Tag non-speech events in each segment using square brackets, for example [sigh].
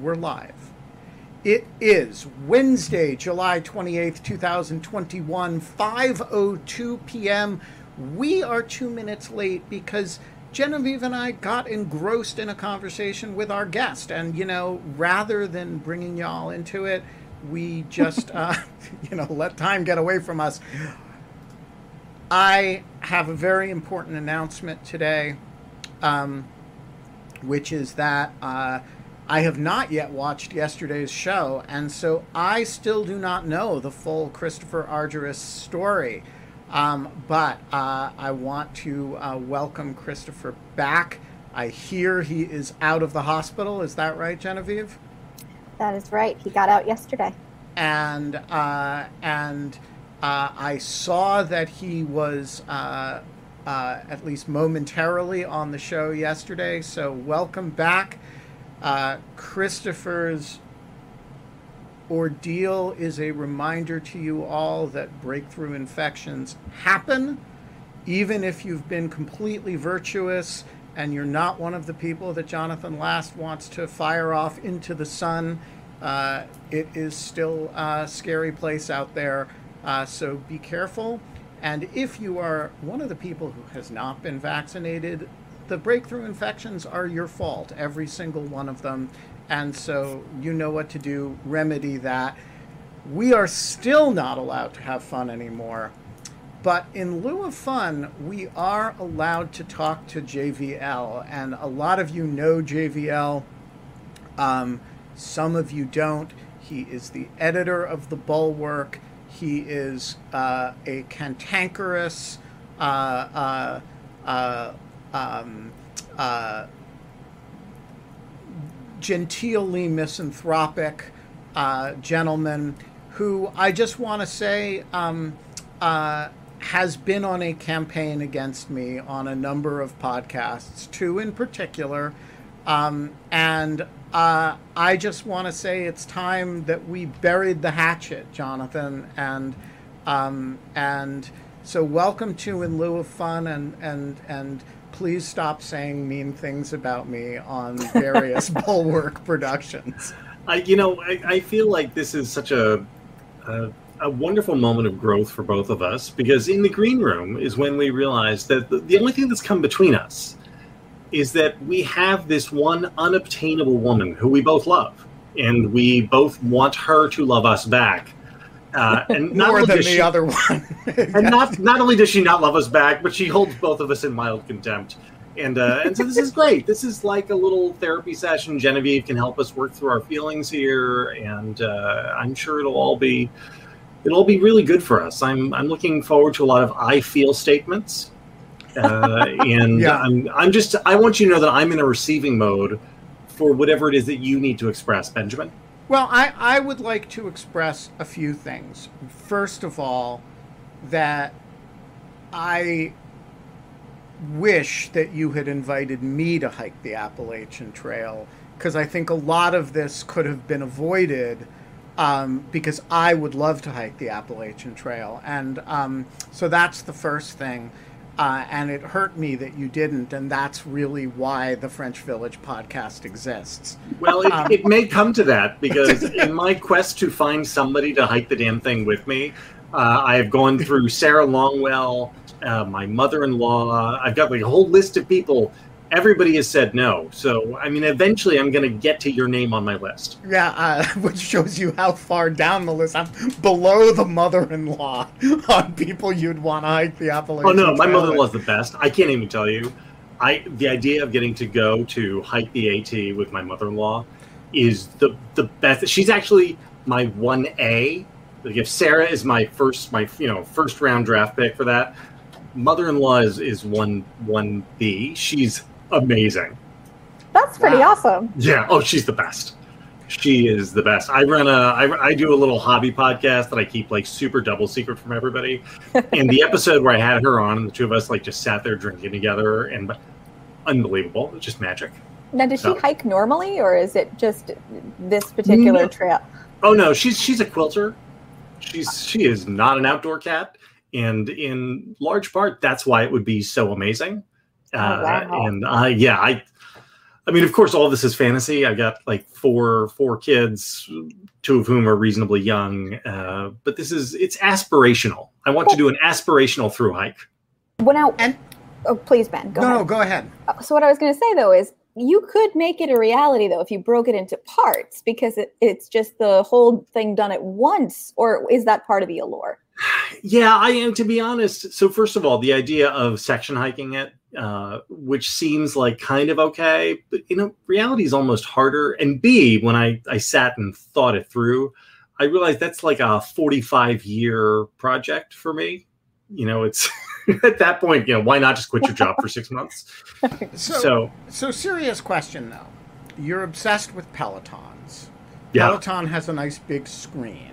we're live. It is Wednesday, July 28th, 2021, 5:02 p.m. We are 2 minutes late because Genevieve and I got engrossed in a conversation with our guest and you know, rather than bringing y'all into it, we just uh, [laughs] you know, let time get away from us. I have a very important announcement today. Um, which is that uh, I have not yet watched yesterday's show, and so I still do not know the full Christopher Argyris story. Um, but uh, I want to uh, welcome Christopher back. I hear he is out of the hospital. Is that right, Genevieve? That is right. He got out yesterday. And uh, and uh, I saw that he was uh, uh, at least momentarily on the show yesterday. So welcome back. Uh, Christopher's ordeal is a reminder to you all that breakthrough infections happen, even if you've been completely virtuous and you're not one of the people that Jonathan Last wants to fire off into the sun. Uh, it is still a scary place out there, uh, so be careful. And if you are one of the people who has not been vaccinated, the breakthrough infections are your fault, every single one of them. And so you know what to do, remedy that. We are still not allowed to have fun anymore. But in lieu of fun, we are allowed to talk to JVL. And a lot of you know JVL, um, some of you don't. He is the editor of The Bulwark. He is uh, a cantankerous, uh, uh, uh um, uh, genteelly misanthropic uh, gentleman who I just want to say um, has been on a campaign against me on a number of podcasts, two in particular. Um, and uh, I just want to say it's time that we buried the hatchet, Jonathan, and um, and so welcome to in lieu of fun, and and and please stop saying mean things about me on various [laughs] Bulwark productions. I, you know, I, I feel like this is such a, a a wonderful moment of growth for both of us because in the green room is when we realized that the, the only thing that's come between us is that we have this one unobtainable woman who we both love, and we both want her to love us back. Uh, and [laughs] more than the she, other one. [laughs] and not not only does she not love us back, but she holds both of us in mild contempt. And uh, and so this is great. This is like a little therapy session. Genevieve can help us work through our feelings here, and uh, I'm sure it'll all be it'll be really good for us. I'm I'm looking forward to a lot of I feel statements [laughs] uh, and yeah. I'm, I'm just I want you to know that I'm in a receiving mode for whatever it is that you need to express, Benjamin. Well, I, I would like to express a few things. First of all, that I wish that you had invited me to hike the Appalachian Trail because I think a lot of this could have been avoided um, because I would love to hike the Appalachian Trail. And um, so that's the first thing. Uh, and it hurt me that you didn't, and that's really why the French Village podcast exists. Well, it, um, it may come to that [laughs] because in my quest to find somebody to hike the damn thing with me, uh, I have gone through Sarah Longwell, uh, my mother-in-law. I've got like a whole list of people everybody has said no. So, I mean, eventually I'm going to get to your name on my list. Yeah, uh, [laughs] which shows you how far down the list I'm below the mother in law [laughs] on people you'd want to hike the Appalachian. Oh, no, my mother in law's the best. I can't even tell you. I The idea of getting to go to hike the AT with my mother in law is the, the best. She's actually my 1A. Like if Sarah is my first, my you know first round draft pick for that, mother-in-law is is one one B. She's amazing. That's pretty wow. awesome. Yeah. Oh, she's the best. She is the best. I run a, I, I do a little hobby podcast that I keep like super double secret from everybody. and the [laughs] episode where I had her on, and the two of us like just sat there drinking together, and unbelievable, it's just magic. Now, does she hike normally, or is it just this particular No. trail? Oh no, she's she's a quilter. She's she is not an outdoor cat, and in large part, that's why it would be so amazing. Uh, Oh, wow. And I, yeah, I, I mean, of course, all of this is fantasy. I got like four four kids, two of whom are reasonably young. Uh, but this is it's aspirational. I want to do an aspirational through hike. When now, And oh, please, Ben, go no, ahead. no, go ahead. Uh, So what I was going to say though is you could make it a reality though if you broke it into parts because it, it's just the whole thing done at once, or is that part of the allure? [sighs] Yeah, I am to be honest. So first of all, the idea of section hiking it, uh, which seems like kind of okay, but you know, reality is almost harder. And B, when I I sat and thought it through, I realized that's like a 45 year project for me. You know, it's [laughs] at that point, you know, why not just quit your job for six months? [laughs] So, So so serious question though. You're obsessed with Pelotons. yeah, Peloton has a nice big screen.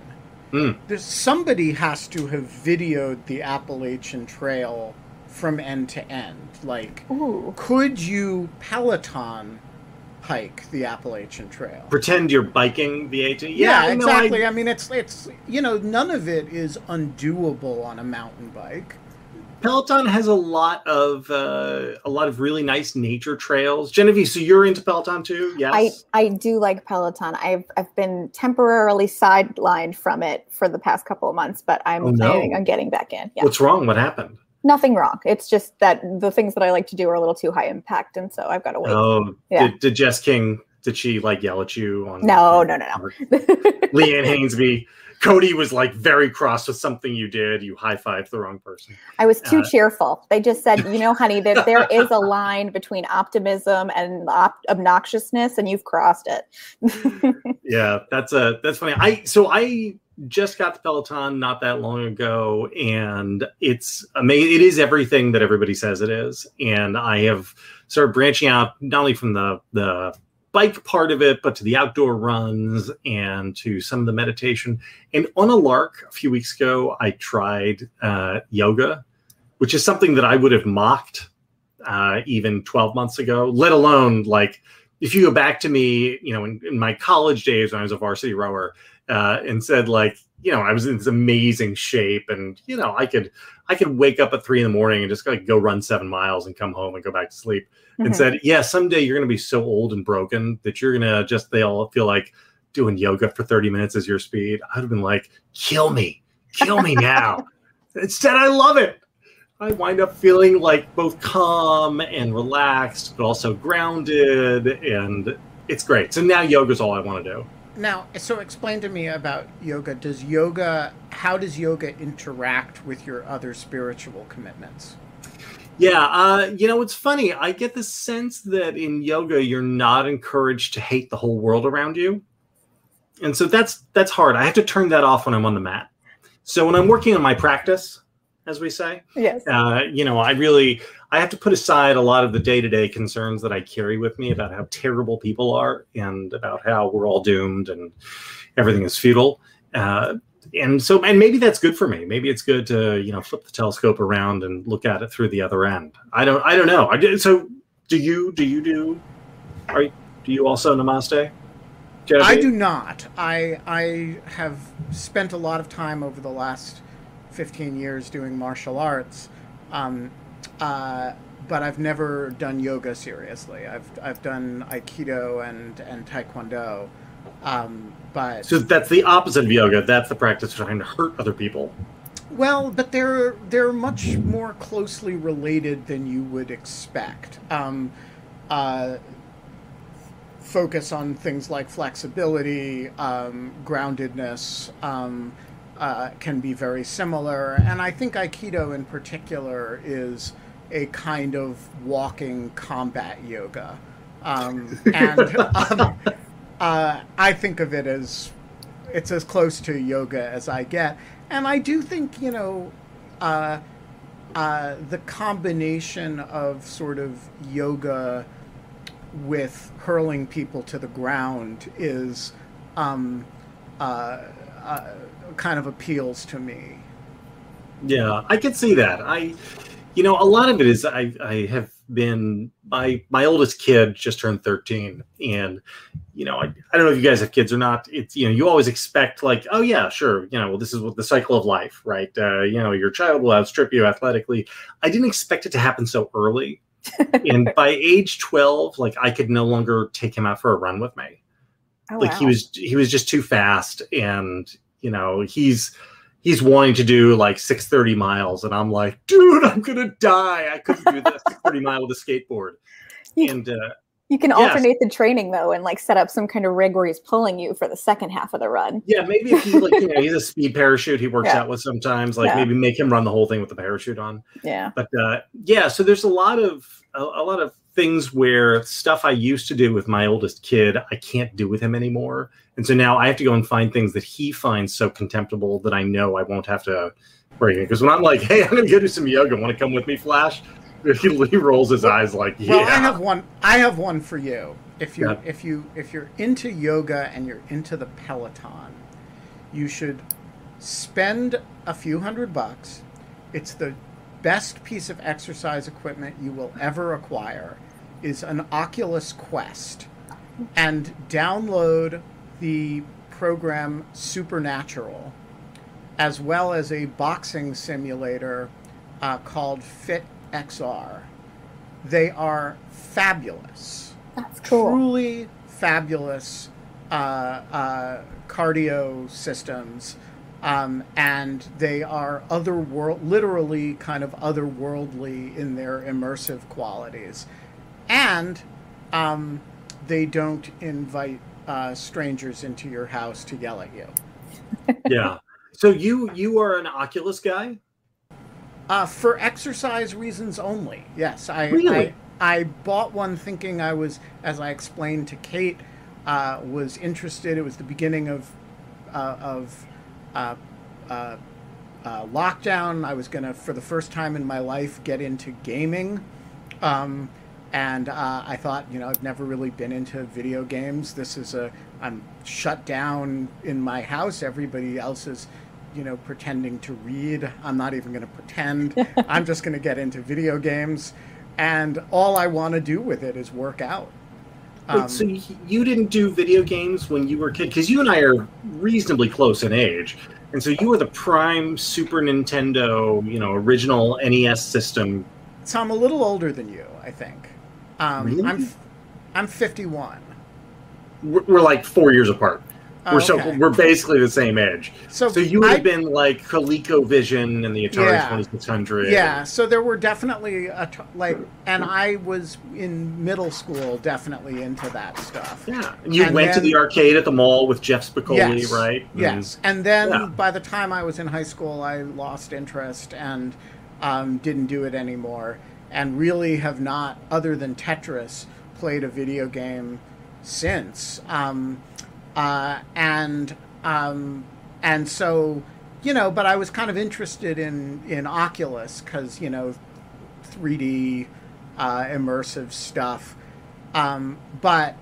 Mm. There's somebody has to have videoed the Appalachian Trail from end to end. Like, Ooh. could you Peloton hike the Appalachian Trail? pretend you're biking the AT. Yeah, no, I- exactly. I, mean, it's it's you know none of it is undoable on a mountain bike. Peloton has a lot of uh, a lot of really nice nature trails. Genevieve, so you're into Peloton too? Yes. I, I do like Peloton. I've I've been temporarily sidelined from it for the past couple of months, but I'm Oh, no. planning on getting back in. Yeah. What's wrong? What happened? Nothing wrong. It's just that the things that I like to do are a little too high impact, and so I've got to wait. Oh, Yeah. did, did Jess King? Did she like yell at you on? No, no, no, no. [laughs] Leanne Hainsby. Cody was like very cross with something you did. You high fived the wrong person. I was too Uh, cheerful. They just said, you know, honey, that [laughs] there is a line between optimism and op- obnoxiousness, and you've crossed it. [laughs] Yeah, that's a that's funny. I so I just got the Peloton not that long ago, and it's amazing. It is everything that everybody says it is, and I have started branching out not only from the the bike part of it, but to the outdoor runs and to some of the meditation. And on a lark a few weeks ago, I tried uh, yoga, which is something that I would have mocked uh, even 12 months ago, let alone like if you go back to me, you know, in, in my college days when I was a varsity rower, uh, and said like, you know, I was in this amazing shape, and you know, I could I could wake up at three in the morning and just like go run seven miles and come home and go back to sleep, and Mhm. said, yeah, someday you're gonna be so old and broken that you're gonna just they all feel like doing yoga for 30 minutes is your speed. I'd have been like, kill me, kill me now. [laughs] Instead, I love it. I wind up feeling like both calm and relaxed, but also grounded, and it's great. So now yoga's all I want to do. Now, so explain to me about yoga. Does yoga? How does yoga interact with your other spiritual commitments? Yeah, uh, you know, it's funny. I get the sense that in yoga, you're not encouraged to hate the whole world around you, and so that's that's hard. I have to turn that off when I'm on the mat. So when I'm working on my practice, as we say, yes. uh, you know, I really I have to put aside a lot of the day to day concerns that I carry with me about how terrible people are and about how we're all doomed and everything is futile. Uh, and so, and maybe that's good for me. Maybe it's good to you know flip the telescope around and look at it through the other end. I don't. I don't know. I so do you? Do you do? Are you, do you also namaste? I do not. I I have spent a lot of time over the last fifteen years doing martial arts, um, uh, but I've never done yoga seriously. I've I've done aikido and and taekwondo, um, but So that's the opposite of yoga. That's the practice of trying to hurt other people. Well, but they're they're much more closely related than you would expect. Um, uh, focus on things like flexibility, um, groundedness um, uh, can be very similar, and I think Aikido in particular is a kind of walking combat yoga, um, [laughs] and um, uh, I think of it as it's as close to yoga as I get. And I do think, you know, uh, uh, the combination of sort of yoga with hurling people to the ground is um, uh, uh, kind of appeals to me. Yeah, I can see that. I, you know, a lot of it is I I have been my my oldest kid just turned 13 and you know I, I don't know if you guys have kids or not. It's you know you always expect like oh yeah sure you know well this is what the cycle of life right? Uh, you know your child will outstrip you athletically. I didn't expect it to happen so early. [laughs] And by age 12 like i could no longer take him out for a run with me. Oh, like he was he was just too fast and you know he's he's wanting to do like 630 miles and i'm like dude i'm gonna die i couldn't do that 630 [laughs] mile with a skateboard You- and uh, You can Yes. alternate the training though, and like set up some kind of rig where he's pulling you for the second half of the run. yeah maybe if he like you know he's a speed parachute he works Yeah. out with sometimes like Yeah. maybe make him run the whole thing with the parachute on Yeah. but uh, yeah so there's a lot of a, a lot of things where stuff i used to do with my oldest kid i can't do with him anymore and so now i have to go and find things that he finds so contemptible that i know i won't have to bring it because when i'm like hey i'm gonna go do some yoga want to come with me flash [laughs] he, he rolls his eyes like yeah Well, I have one. I have one for you. If you Yeah. if you if you're into yoga and you're into the Peloton, you should spend a few hundred bucks. It's the best piece of exercise equipment you will ever acquire. Is an Oculus Quest, and download the program Supernatural, as well as a boxing simulator uh, called Fit XR. They are fabulous That's cool. truly fabulous uh, uh, cardio systems, um, and they are otherworld, literally kind of otherworldly in their immersive qualities, and um, they don't invite uh, strangers into your house to yell at you. [laughs] yeah so you you are an oculus guy Uh, for exercise reasons only. Yes, I, Really? I I bought one thinking I was, as I explained to Kate, uh, was interested. It was the beginning of uh, of uh, uh, uh, lockdown. I was gonna, for the first time in my life, get into gaming. Um, and uh, I thought, you know, I've never really been into video games. This is a, I'm shut down in my house. Everybody else is, you know, pretending to read. I'm not even going to pretend. [laughs] I'm just going to get into video games. And all I want to do with it is work out. Wait, so you didn't do video games when you were a kid because you and I are reasonably close in age, and so you were the prime Super Nintendo, you know, original NES system. So I'm a little older than you, I think. Um, Really? I'm, I'm 51. We're, we're like four years apart. Oh, we're so okay. we're basically the same age. So, So you would have been like ColecoVision and the Atari Yeah. 2600. Yeah, so there were definitely a like, and I was in middle school, definitely into that stuff. Yeah. You And went to the arcade at the mall with Jeff Spicoli, Yes, right? And- Yes, and then Yeah. by the time I was in high school, I lost interest and um, didn't do it anymore, and really have not, other than Tetris, played a video game since. Um, uh, and um, and so, you know, but I was kind of interested in in Oculus because you know, 3D uh, immersive stuff. Um, but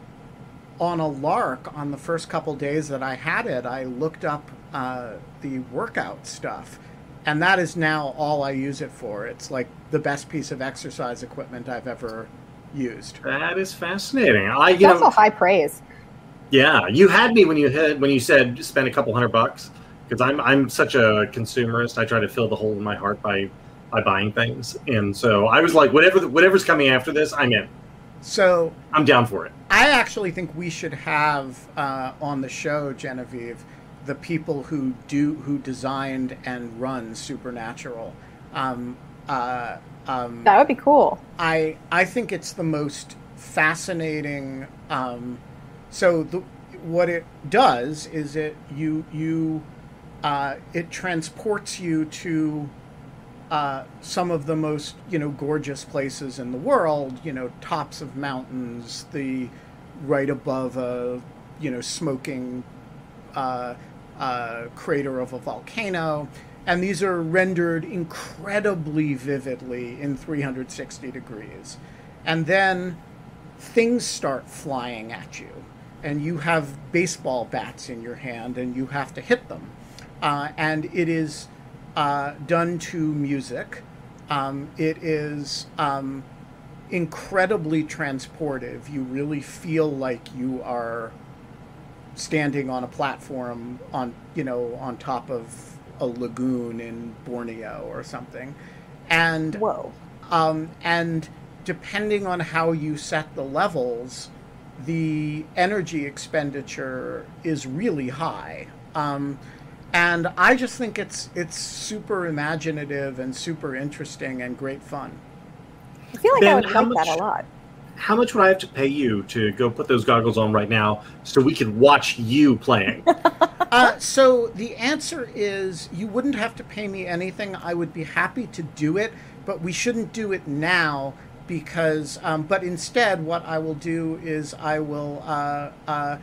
on a lark, on the first couple days that I had it, I looked up uh, the workout stuff, and that is now all I use it for. It's like the best piece of exercise equipment I've ever used. That is fascinating. I, you That's know, also high praise. Yeah, you had me when you had when you said spend a couple hundred bucks because I'm I'm such a consumerist. I try to fill the hole in my heart by by buying things, and so I was like, whatever whatever's coming after this, I'm in. So I'm down for it. I actually think we should have uh, on the show, Genevieve, the people who do who designed and run Supernatural. Um, uh, um, That would be cool. I I think it's the most fascinating. Um, so the, what it does is it you you uh, it transports you to uh, some of the most you know gorgeous places in the world. You know, tops of mountains, the right above a you know smoking uh, uh, crater of a volcano. And these are rendered incredibly vividly in 360 degrees. And then things start flying at you, and you have baseball bats in your hand, and you have to hit them. Uh, and it is uh, done to music. Um, it is um, incredibly transportive. You really feel like you are standing on a platform on you know on top of a lagoon in Borneo or something, and Whoa. um, and depending on how you set the levels, the energy expenditure is really high. Um, and I just think it's it's super imaginative and super interesting and great fun. I feel like I would how like that a lot. How much would I have to pay you to go put those goggles on right now so we can watch you playing? [laughs] Uh, so the answer is you wouldn't have to pay me anything. I would be happy to do it, but we shouldn't do it now because. Um, but instead, what I will do is I will. Uh, uh,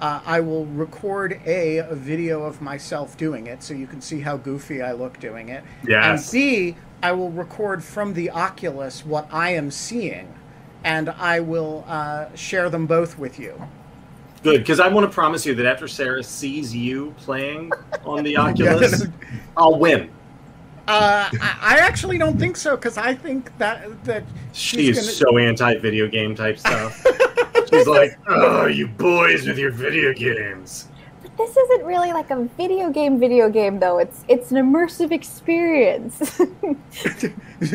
uh, I will record a, a video of myself doing it, so you can see how goofy I look doing it. Yes. And B, I will record from the Oculus what I am seeing, and I will uh, share them both with you. Good, because I want to promise you that after Sarah sees you playing on the [laughs] Oculus, I'll win. Uh, I, actually don't think so because I think that that She's gonna- so anti video game type stuff. [laughs] She's like, oh, you boys with your video games. But this isn't really like a video game video game though. It's it's an immersive experience. [laughs]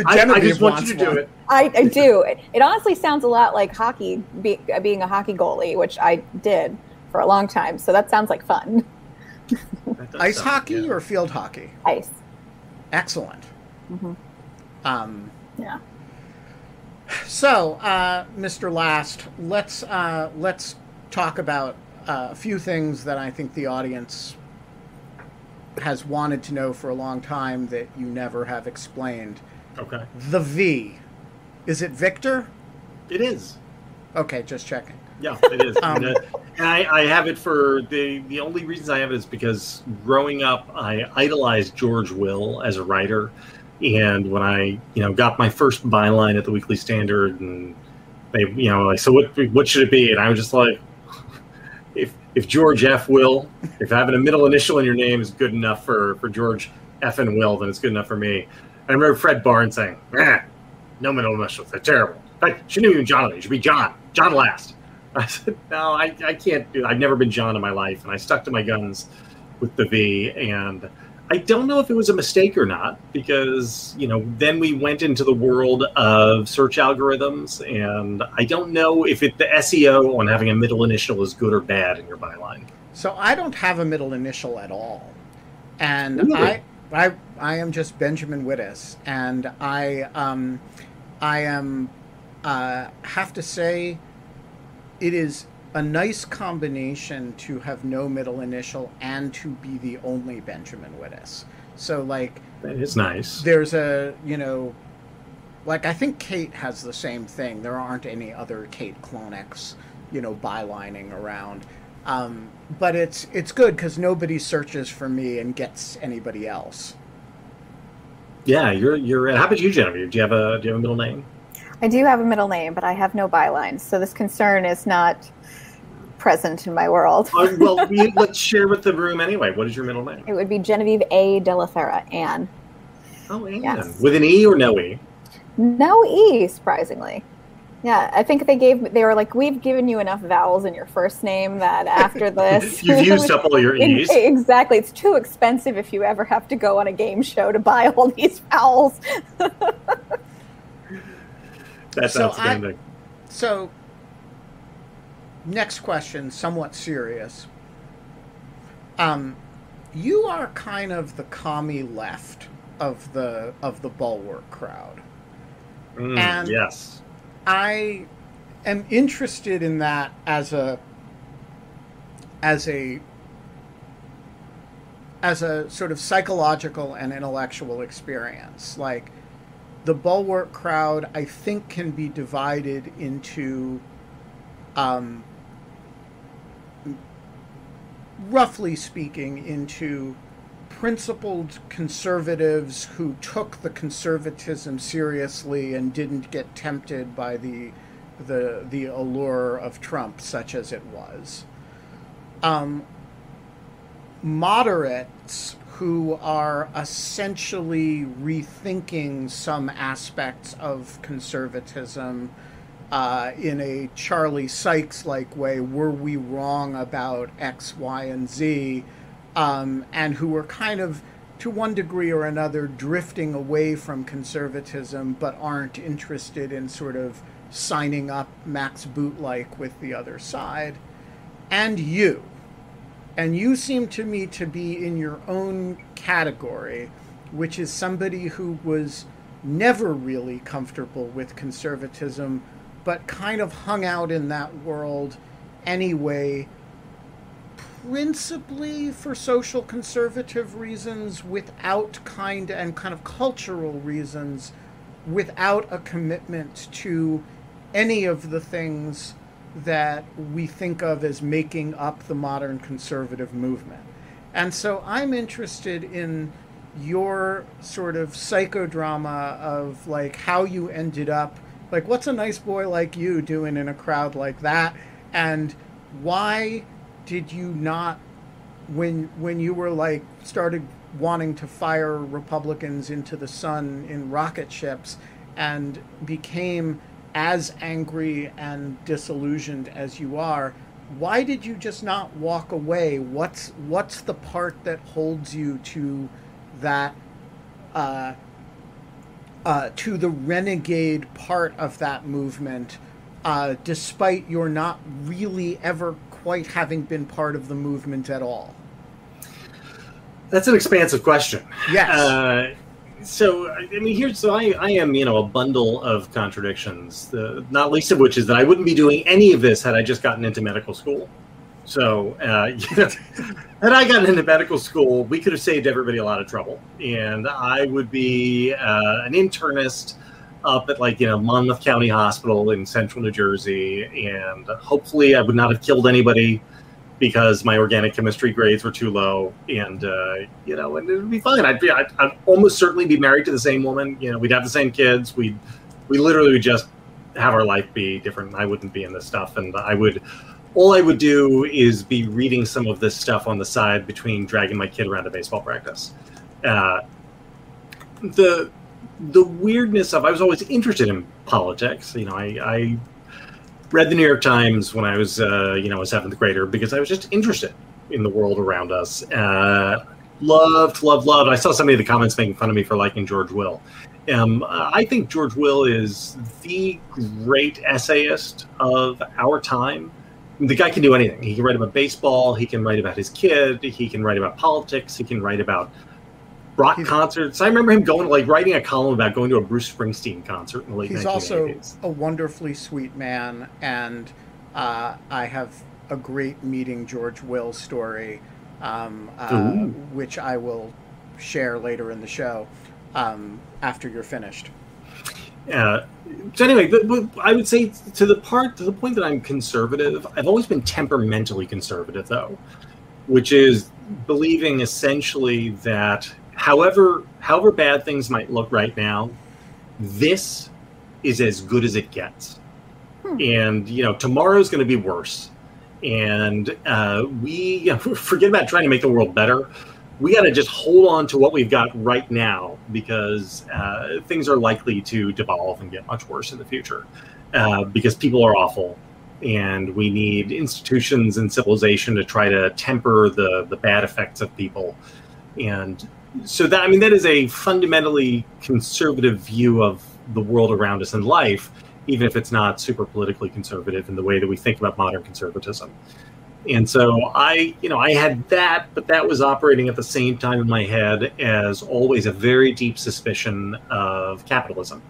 I, I just want you to do it. I, I do. It, it honestly sounds a lot like hockey, be, being a hockey goalie, which I did for a long time. So that sounds like fun. [laughs] Ice sound- hockey yeah. or field hockey? Ice. Excellent. hmm Um, Yeah. so, uh, Mr. Last, let's uh, let's talk about uh, a few things that I think the audience has wanted to know for a long time that you never have explained. Okay. The V, is it Victor? It is. Okay, just checking. Yeah, it is. Um, [laughs] and, uh, I, I have it for the the only reasons I have it is because growing up, I idolized George Will as a writer, and when I you know got my first byline at the Weekly Standard, and they you know like so what what should it be? And I was just like, if George F. Will, if having a middle initial in your name is good enough for for George F. and Will, then it's good enough for me. I remember Fred Barnes saying, "Ah, no middle initials, they're terrible." Shouldn't even be Jonathan. It should be John. John last. [laughs] I said, no, I, I can't do I've never been John in my life. And I stuck to my guns with the V. And I don't know if it was a mistake or not, because, you know, then we went into the world of search algorithms. And I don't know if it, the SEO on having a middle initial is good or bad in your byline. So I don't have a middle initial at all, and Really? I, I, I am just Benjamin Wittes, and I, um, I am, uh, have to say, it is a nice combination to have no middle initial and to be the only Benjamin Wittes. So like, That is nice. there's a you know, like I think Kate has the same thing. There aren't any other Kate Klonicks, you know, bylining around. Um, but it's it's good because nobody searches for me and gets anybody else. Yeah, you're, you're, how about you, Genevieve? Do you have a, do you have a middle name? I do have a middle name, but I have no bylines. So this concern is not present in my world. Uh, well, [laughs] we, let's share with the room anyway. What is your middle name? It would be Genevieve A. DellaFera, Anne. Oh, Anne. Yes. With an E or no E? No E, surprisingly. Yeah, I think they gave. They were like, "We've given you enough vowels in your first name that after [laughs] this, You've used [laughs] up all your It- E's. exactly. It's too expensive if you ever have to go on a game show to buy all these vowels." That's So I- outstanding. So, next question, somewhat serious. Um, you are kind of the commie left of the of the bulwark crowd. Mm, and- yes. I am interested in that as a as a as a sort of psychological and intellectual experience. Like the bulwark crowd, I think can be divided into um, roughly speaking into principled conservatives who took the conservatism seriously and didn't get tempted by the the the allure of Trump, such as it was. Um, moderates who are essentially rethinking some aspects of conservatism uh, in a Charlie Sykes like way. Were we wrong about X, Y, and Z? Um, and who were kind of, to one degree or another, drifting away from conservatism but aren't interested in sort of signing up Max Boot like with the other side. And you and you seem to me to be in your own category, which is somebody who was never really comfortable with conservatism, but kind of hung out in that world anyway, principally for social conservative reasons, without kind and kind of cultural reasons, without a commitment to any of the things that we think of as making up the modern conservative movement. And so I'm interested in your sort of psychodrama of like how you ended up like what's a nice boy like you doing in a crowd like that and why did you not when when you were like started wanting to fire republicans into the sun in rocket ships and became as angry and disillusioned as you are, why did you just not walk away? What's what's the part that holds you to that uh, uh, to the renegade part of that movement, uh, despite your not really ever quite having been part of the movement at all? That's an expansive question. Yes. Uh, so I mean, here's so I, I am you know a bundle of contradictions. The, not least of which is that I wouldn't be doing any of this had I just gotten into medical school. So uh, [laughs] had I gotten into medical school, we could have saved everybody a lot of trouble, and I would be uh, an internist up at like you know Monmouth County Hospital in Central New Jersey, and hopefully I would not have killed anybody because my organic chemistry grades were too low, and uh, you know, and it would be fine. I'd be, I'd, I'd, almost certainly be married to the same woman. You know, we'd have the same kids. We, we literally would just have our life be different. I wouldn't be in this stuff, and I would. All I would do is be reading some of this stuff on the side between dragging my kid around to baseball practice. Uh, the the weirdness of I was always interested in politics. You know, I, I read the New York Times when I was, uh, you know, a seventh grader because I was just interested in the world around us. Uh, loved, loved, loved. I saw some of the comments making fun of me for liking George Will. Um, I think George Will is the great essayist of our time. The guy can do anything. He can write about baseball. He can write about his kid. He can write about politics. He can write about rock he's, concerts. I remember him going like writing a column about going to a Bruce Springsteen concert in the late. He's also a wonderfully sweet man, and uh, I have a great meeting George Will story, um, uh, which I will share later in the show um, after you're finished. Uh, so anyway, but, but I would say to the part to the point that I'm conservative. I've always been temperamentally conservative, though, which is believing essentially that however however bad things might look right now, this is as good as it gets. Hmm. And you know, tomorrow's going to be worse. And uh, we you [laughs] know, forget about trying to make the world better. We got to just hold on to what we've got right now because uh, things are likely to devolve and get much worse in the future uh, because people are awful and we need institutions and civilization to try to temper the the bad effects of people and so that I mean that is a fundamentally conservative view of the world around us in life, even if it's not super politically conservative in the way that we think about modern conservatism. And so I, you know, I had that, but that was operating at the same time in my head as always a very deep suspicion of capitalism.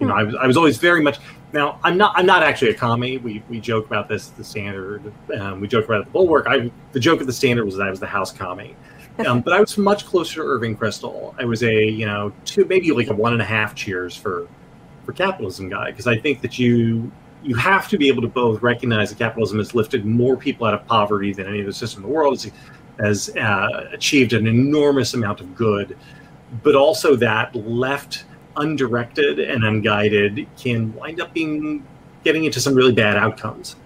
You know, I was, I was always very much. Now, I'm not. I'm not actually a commie. We, we joke about this. The standard. Um, we joke about it, the bulwark. I the joke of the standard was that I was the house commie [laughs] um, but I was much closer to Irving Kristol. I was a you know two maybe like a one and a half cheers for for capitalism guy because I think that you you have to be able to both recognize that capitalism has lifted more people out of poverty than any other system in the world has, has uh, achieved an enormous amount of good, but also that left undirected and unguided can wind up being getting into some really bad outcomes.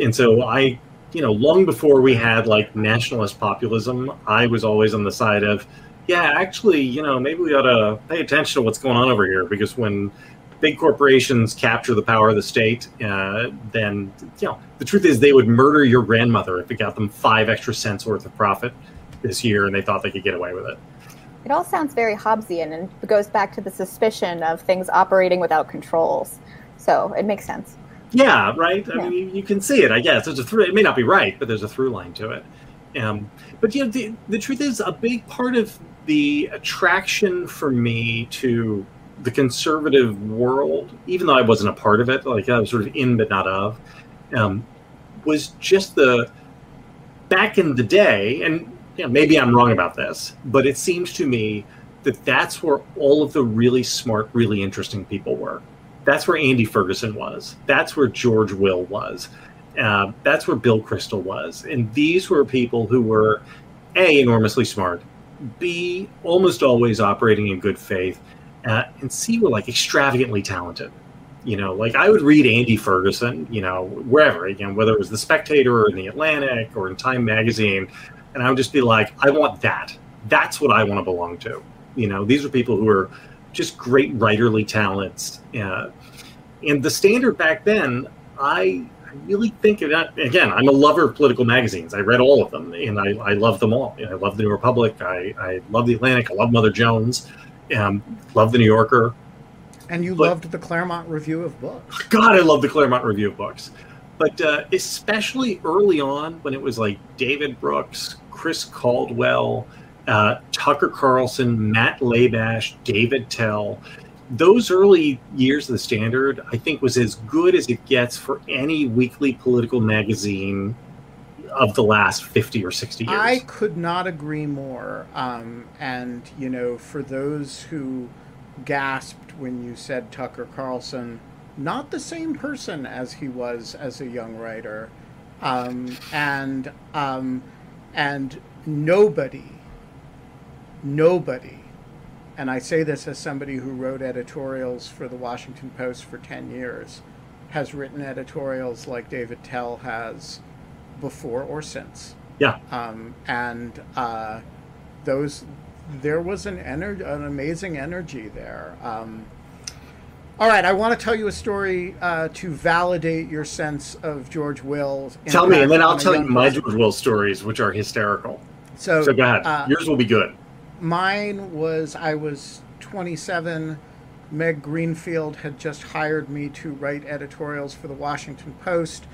And so I, you know, long before we had like nationalist populism, I was always on the side of, yeah, actually, you know, maybe we ought to pay attention to what's going on over here because when big corporations capture the power of the state, uh, then you know the truth is they would murder your grandmother if it got them five extra cents worth of profit this year, and they thought they could get away with it. It all sounds very Hobbesian and goes back to the suspicion of things operating without controls. So it makes sense. Yeah, right. I yeah. mean, you, can see it. I guess there's a through. It may not be right, but there's a through line to it. Um, but you know, the, the truth is, a big part of the attraction for me to the conservative world, even though I wasn't a part of it, like I was sort of in but not of, um, was just the back in the day, and you know, maybe I'm wrong about this, but it seems to me that that's where all of the really smart, really interesting people were. That's where Andy Ferguson was. That's where George Will was. Uh, that's where Bill Kristol was. And these were people who were A, enormously smart, B, almost always operating in good faith, uh, and C were like extravagantly talented. You know, like I would read Andy Ferguson, you know, wherever, again, whether it was the Spectator or in the Atlantic or in Time Magazine, and I would just be like, I want that. That's what I want to belong to. You know, these are people who are just great writerly talents. Uh, and the standard back then, I really think that, again, I'm a lover of political magazines. I read all of them and I, I love them all. I love the New Republic. I, I love the Atlantic. I love Mother Jones. Um, love the New Yorker. And you but, loved the Claremont Review of Books. God, I love the Claremont Review of Books. But uh, especially early on when it was like David Brooks, Chris Caldwell, uh, Tucker Carlson, Matt Labash, David Tell, those early years of the Standard, I think, was as good as it gets for any weekly political magazine of the last 50 or 60 years. I could not agree more. Um, and, you know, for those who gasped when you said Tucker Carlson, not the same person as he was as a young writer. Um, and, um, and nobody, nobody, and I say this as somebody who wrote editorials for the Washington Post for 10 years, has written editorials like David Tell has before or since. Yeah. Um, and uh, those, there was an energy, an amazing energy there. Um, all right, I want to tell you a story uh, to validate your sense of George Will. Tell me, and then I'll tell you my George Will stories, which are hysterical. So, so go ahead. Uh, Yours will be good. Mine was I was 27. Meg Greenfield had just hired me to write editorials for the Washington Post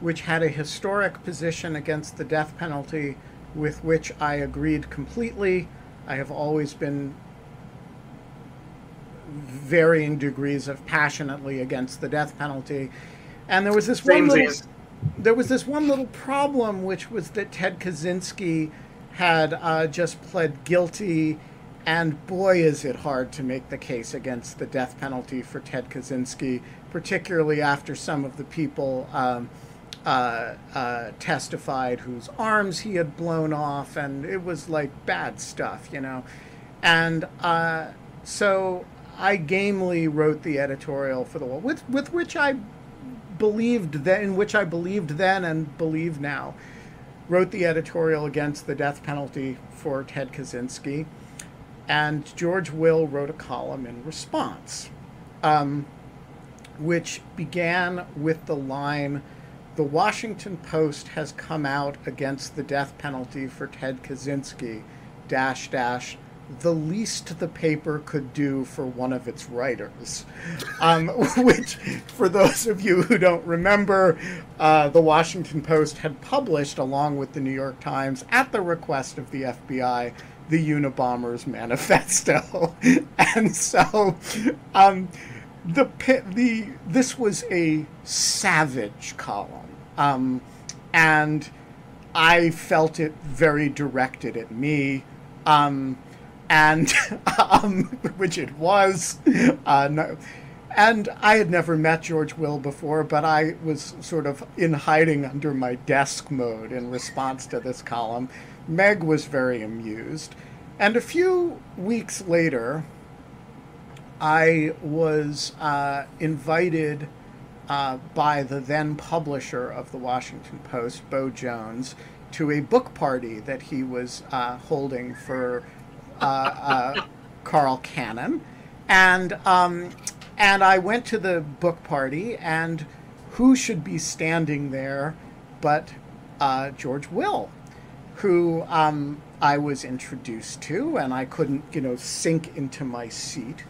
which had a historic position against the death penalty with which I agreed completely. I have always been varying degrees of passionately against the death penalty. And there was this one little, there was this one little problem, which was that Ted Kaczynski had uh, just pled guilty, and boy, is it hard to make the case against the death penalty for Ted Kaczynski, particularly after some of the people. Um, uh, uh, testified whose arms he had blown off, and it was like bad stuff, you know. And uh, so I gamely wrote the editorial for the wall, with with which I believed then, in which I believed then and believe now. Wrote the editorial against the death penalty for Ted Kaczynski, and George Will wrote a column in response, um, which began with the line the Washington Post has come out against the death penalty for Ted Kaczynski, dash, dash, the least the paper could do for one of its writers. Um, [laughs] which, for those of you who don't remember, uh, the Washington Post had published, along with the New York Times, at the request of the FBI, the Unabomber's Manifesto. [laughs] and so, um, the, the, this was a savage column um, and I felt it very directed at me. Um, and [laughs] um, [laughs] which it was. Uh, no, and I had never met George Will before, but I was sort of in hiding under my desk mode in response to this column. Meg was very amused. And a few weeks later, I was uh, invited uh, by the then publisher of the Washington Post, Bo Jones, to a book party that he was uh, holding for uh, uh, Carl Cannon, and um, and I went to the book party, and who should be standing there but uh, George Will, who um, I was introduced to, and I couldn't, you know, sink into my seat.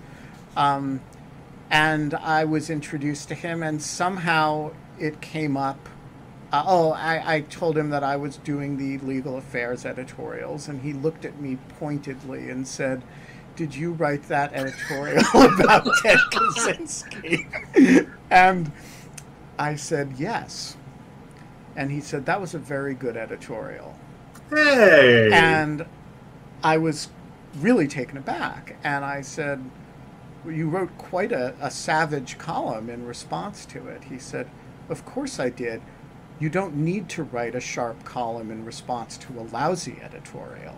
Um, and I was introduced to him, and somehow it came up. Uh, oh, I, I told him that I was doing the legal affairs editorials, and he looked at me pointedly and said, Did you write that editorial [laughs] about Ted Kaczynski? and I said, Yes. And he said, That was a very good editorial. Hey! And I was really taken aback. And I said, You wrote quite a, a savage column in response to it. He said, Of course I did. You don't need to write a sharp column in response to a lousy editorial.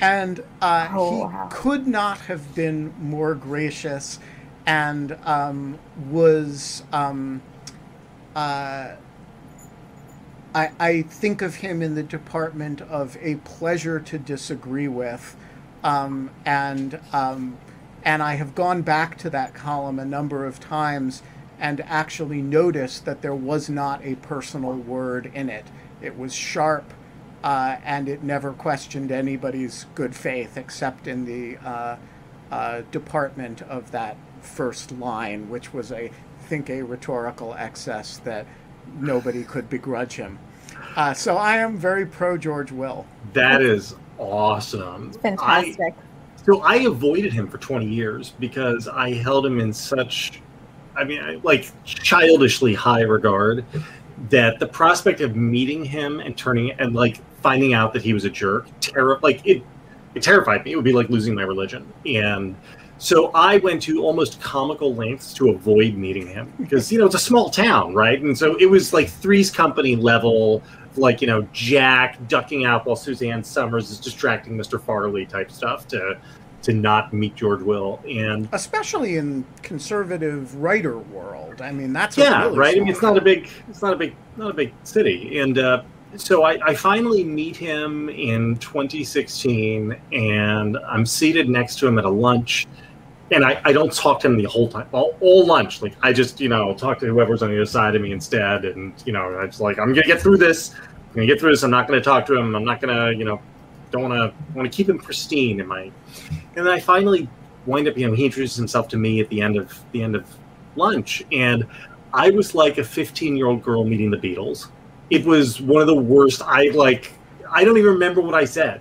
And uh, Oh, he wow. could not have been more gracious and um, was. Um, uh, I, I think of him in the department of a pleasure to disagree with, um, and um, and I have gone back to that column a number of times and actually noticed that there was not a personal word in it. It was sharp, uh, and it never questioned anybody's good faith except in the uh, uh, department of that first line, which was a I think a rhetorical excess that nobody could begrudge him. Uh, so I am very pro George Will. that is awesome. It's fantastic. I, so I avoided him for 20 years because I held him in such, I mean, like childishly high regard that the prospect of meeting him and turning and like finding out that he was a jerk, terror, like it, it terrified me. It would be like losing my religion. And so I went to almost comical lengths to avoid meeting him because, you know, it's a small town, right? And so it was like Three's Company level, like, you know, Jack ducking out while Suzanne Somers is distracting Mr. Furley type stuff to to not meet George Will. And especially in conservative writer world. I mean, that's yeah, really right. I mean, it's not a big, it's not a big, not a big city. And uh, so I, I finally meet him in 2016, and I'm seated next to him at a lunch, and I, I don't talk to him the whole time, all, all lunch. Like I just, you know, talk to whoever's on the other side of me instead, and you know, I just like I'm gonna get through this. I'm gonna get through this. I'm not gonna talk to him. I'm not gonna, you know, don't want to keep him pristine in my. And then I finally wind up, you know, he introduces himself to me at the end of the end of lunch, and I was like a 15 year old girl meeting the Beatles. It was one of the worst. I like. I don't even remember what I said,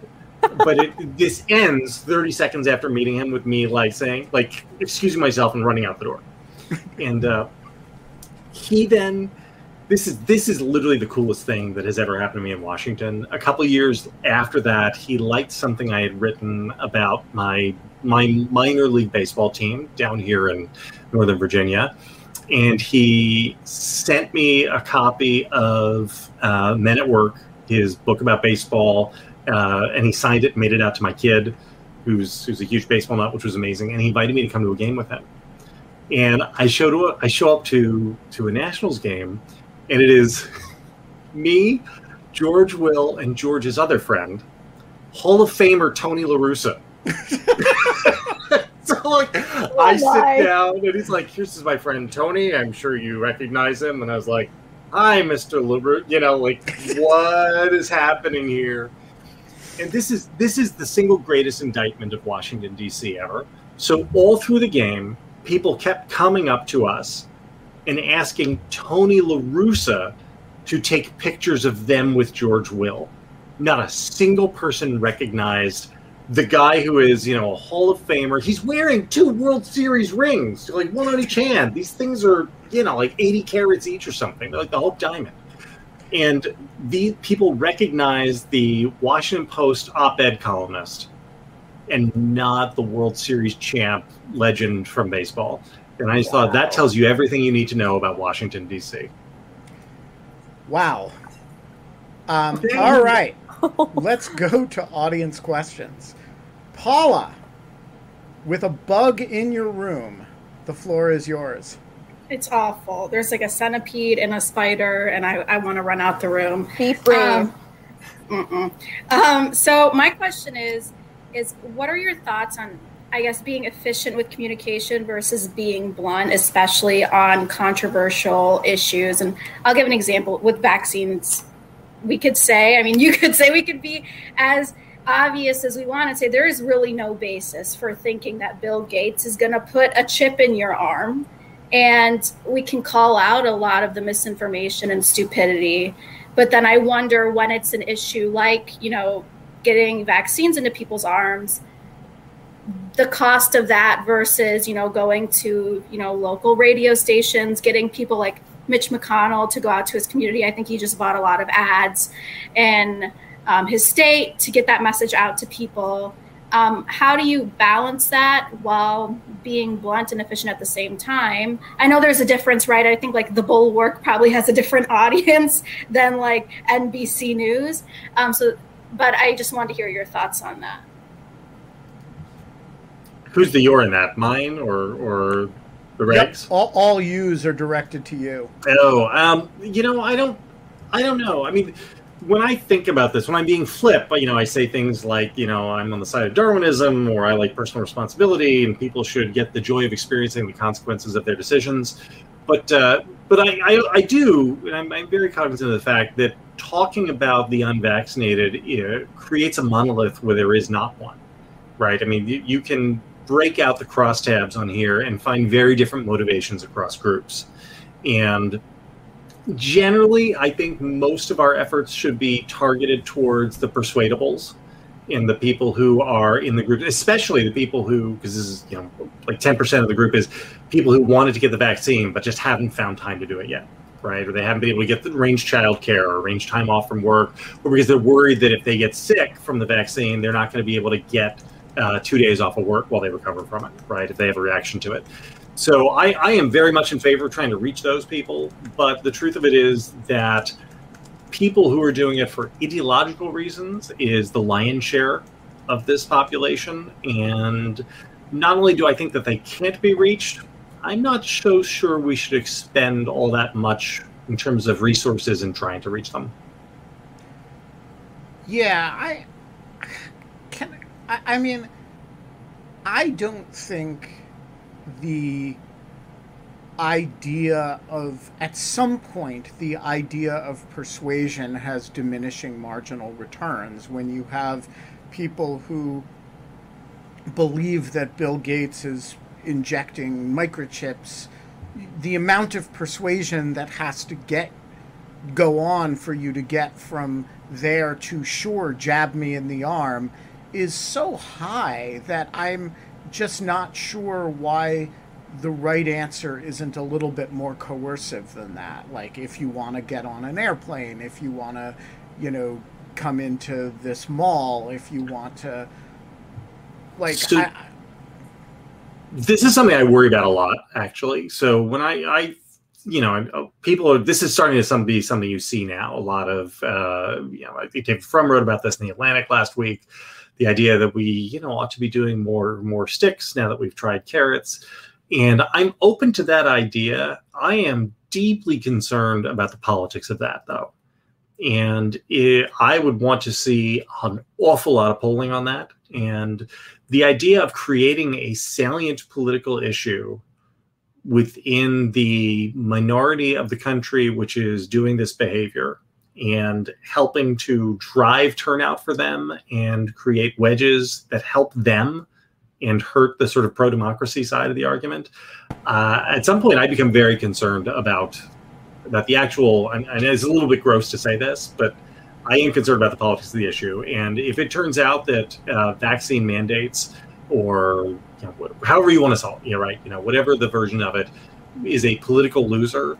but it, this ends 30 seconds after meeting him with me like saying, like, excusing myself and running out the door. And uh, he then. This is this is literally the coolest thing that has ever happened to me in Washington. A couple years after that, he liked something I had written about my my minor league baseball team down here in Northern Virginia, and he sent me a copy of uh, Men at Work, his book about baseball, uh, and he signed it, and made it out to my kid, who's who's a huge baseball nut, which was amazing, and he invited me to come to a game with him. And I show to I show up to to a Nationals game, and it is [laughs] me, George Will, and George's other friend, Hall of Famer Tony La Russa. [laughs] so like, I sit down and he's like, "This is my friend Tony. I'm sure you recognize him." And I was like, "Hi, Mister LaRue." You know, like, what is happening here? And this is this is the single greatest indictment of Washington D.C. ever. So all through the game, people kept coming up to us and asking Tony La Russa to take pictures of them with George Will. Not a single person recognized the guy who is, you know, a Hall of Famer. He's wearing two World Series rings, like one on each hand. These things are, you know, like 80 carats each or something. They're like the Hope Diamond. And the people recognize the Washington Post op-ed columnist and not the World Series champ legend from baseball. And I just thought that tells you everything you need to know about Washington D.C. Wow. Um, all right. Let's go to audience questions. Paula, with a bug in your room, the floor is yours. It's awful. There's like a centipede and a spider, and I, I want to run out the room. Be free. Um, um, so my question is, is what are your thoughts on, I guess, being efficient with communication versus being blunt, especially on controversial issues? And I'll give an example with vaccines. We could say, I mean, [laughs] you could say we could be as obvious as we want to say there is really no basis for thinking that Bill Gates is going to put a chip in your arm. And we can call out a lot of the misinformation and stupidity. But then I wonder when it's an issue like, you know, getting vaccines into people's arms, the cost of that versus, you know, going to, you know, local radio stations, getting people like Mitch McConnell to go out to his community. I think he just bought a lot of ads in um, his state to get that message out to people. Um, how do you balance that while being blunt and efficient at the same time? I know there's a difference, right? I think like the Bulwark probably has a different [laughs] audience than like NBC News. Um, so, but I just wanted to hear your thoughts on that. Who's the you're in that? Mine or or the regs? Yep. All, all yous are directed to you. Oh, um, you know, I don't, I don't know. I mean, when I think about this, when I'm being flip, you know, I say things like, you know, I'm on the side of Darwinism, or I like personal responsibility, and people should get the joy of experiencing the consequences of their decisions. But uh, but I, I, I do, and I'm, I'm, very cognizant of the fact that talking about the unvaccinated you know, creates a monolith where there is not one, right? I mean, you, you can break out the crosstabs on here and find very different motivations across groups, and generally, I think most of our efforts should be targeted towards the persuadables and the people who are in the group, especially the people who, because this is, you know, like 10% of the group is people who wanted to get the vaccine but just haven't found time to do it yet, right? Or they haven't been able to get the range child care or range time off from work, or because they're worried that if they get sick from the vaccine, they're not going to be able to get uh, two days off of work while they recover from it, right? If they have a reaction to it. So I, I am very much in favor of trying to reach those people, but the truth of it is that people who are doing it for ideological reasons is the lion's share of this population. And not only do I think that they can't be reached, I'm not so sure we should expend all that much in terms of resources in trying to reach them. Yeah, I can. I, I mean, I don't think the idea of at some point the idea of persuasion has diminishing marginal returns. When you have people who believe that Bill Gates is injecting microchips the amount of persuasion that has to get go on for you to get from there to sure jab me in the arm is so high that I'm just not sure why the right answer isn't a little bit more coercive than that. Like if you want to get on an airplane, if you want to, you know, come into this mall, if you want to, like. So, I, this is something I worry about a lot, actually. So when I, I you know, uh, people are. This is starting to be something you see now. A lot of, uh, you know, I think David Frum wrote about this in the Atlantic last week the idea that we, you know, ought to be doing more more sticks now that we've tried carrots. And I'm open to that idea. I am deeply concerned about the politics of that, though. And it, I would want to see an awful lot of polling on that. And the idea of creating a salient political issue within the minority of the country which is doing this behavior and helping to drive turnout for them and create wedges that help them and hurt the sort of pro democracy side of the argument. Uh, at some point, I become very concerned about about the actual. And, and, it's a little bit gross to say this, but I am concerned about the politics of the issue. And if it turns out that uh, vaccine mandates or you know, however you want to solve, you know, right, you know, whatever the version of it is a political loser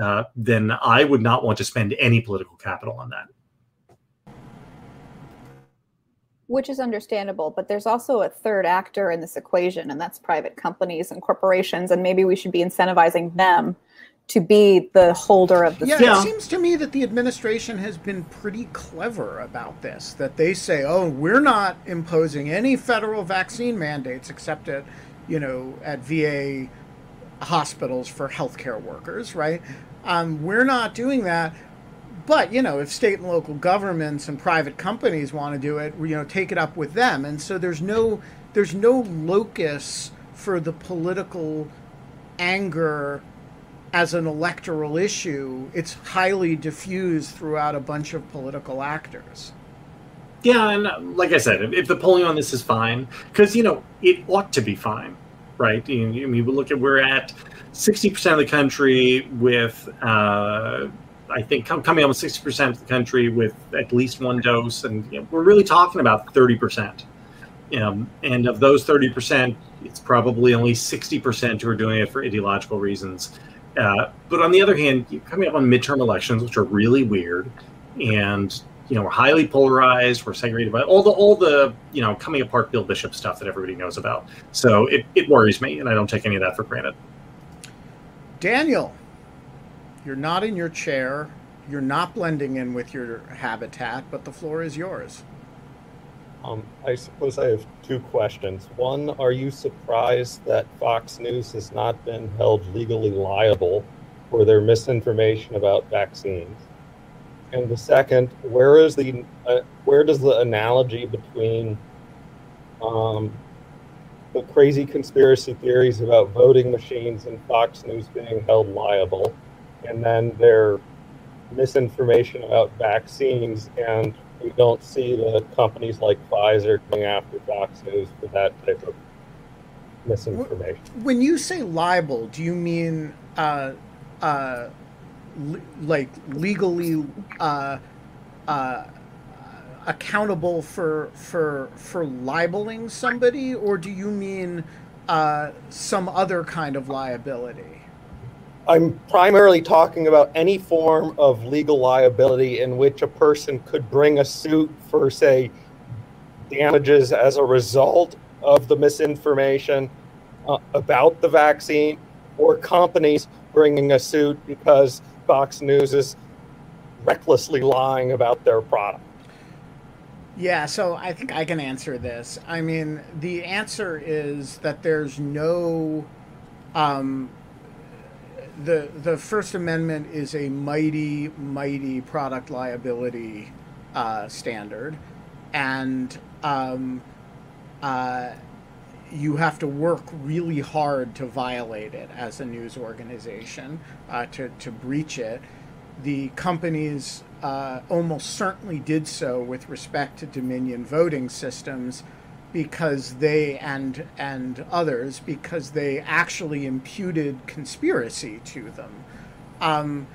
uh, then I would not want to spend any political capital on that. Which is understandable, but there's also a third actor in this equation, and that's private companies and corporations, and maybe we should be incentivizing them to be the holder of the yeah, yeah, it seems to me that the administration has been pretty clever about this that they say oh we're not imposing any federal vaccine mandates except at you know at va hospitals for healthcare workers, right? Um, we're not doing that. But you know, if state and local governments and private companies want to do it, you know, take it up with them. And so there's no there's no locus for the political anger as an electoral issue. It's highly diffused throughout a bunch of political actors. Yeah, and uh, like I said, if the polling on this is fine, because you know it ought to be fine, right? I mean, look at we're at sixty percent of the country with, uh, I think, coming almost sixty percent of the country with at least one dose, and you know, we're really talking about thirty percent. Um, and of those thirty percent, it's probably only sixty percent who are doing it for ideological reasons. Uh, but on the other hand, you're coming up on midterm elections, which are really weird, and you know, we're highly polarized. We're segregated by all the all the you know coming apart Bill Bishop stuff that everybody knows about. So it, it worries me, and I don't take any of that for granted. Daniel, you're not in your chair. You're not blending in with your habitat, but the floor is yours. Um, I suppose I have two questions. One, are you surprised that Fox News has not been held legally liable for their misinformation about vaccines? And the second, where is the uh, where does the analogy between um, the crazy conspiracy theories about voting machines and Fox News being held liable, and then their misinformation about vaccines, and we don't see the companies like Pfizer going after Fox News for that type of misinformation. When you say liable, do you mean uh, uh, like legally uh, uh, accountable for for for libeling somebody, or do you mean uh, some other kind of liability? I'm primarily talking about any form of legal liability in which a person could bring a suit for, say, damages as a result of the misinformation uh, about the vaccine, or companies bringing a suit because Fox News is recklessly lying about their product? Yeah, so I think I can answer this. I mean, the answer is that there's no um, the the First Amendment is a mighty, mighty product liability uh, standard, and um, uh, you have to work really hard to violate it as a news organization, uh, to, to breach it. The companies uh, almost certainly did so with respect to Dominion voting systems because they and and others because they actually imputed conspiracy to them um,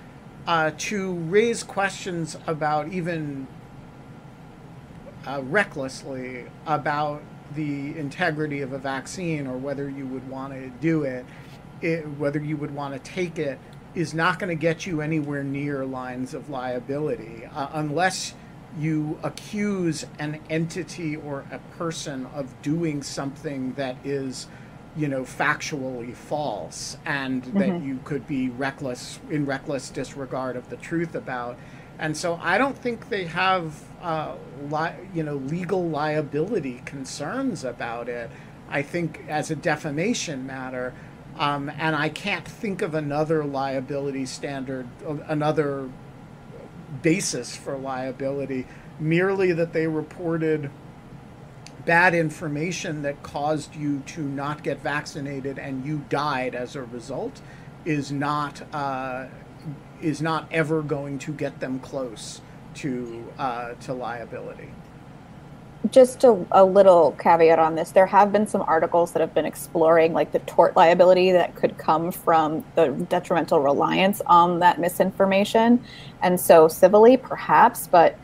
uh, to raise questions about even uh, recklessly about the integrity of a vaccine or whether you would want to do it, it whether you would want to take it, is not going to get you anywhere near lines of liability uh, unless you accuse an entity or a person of doing something that is you know factually false and mm-hmm. that you could be reckless in reckless disregard of the truth about and so I don't think they have, uh, li- you know, legal liability concerns about it. I think as a defamation matter, um, and I can't think of another liability standard, another basis for liability, merely that they reported bad information that caused you to not get vaccinated and you died as a result is not uh, is not ever going to get them close to uh, to liability. Just a, a, little caveat on this: there have been some articles that have been exploring like the tort liability that could come from the detrimental reliance on that misinformation, and so civilly, perhaps, but.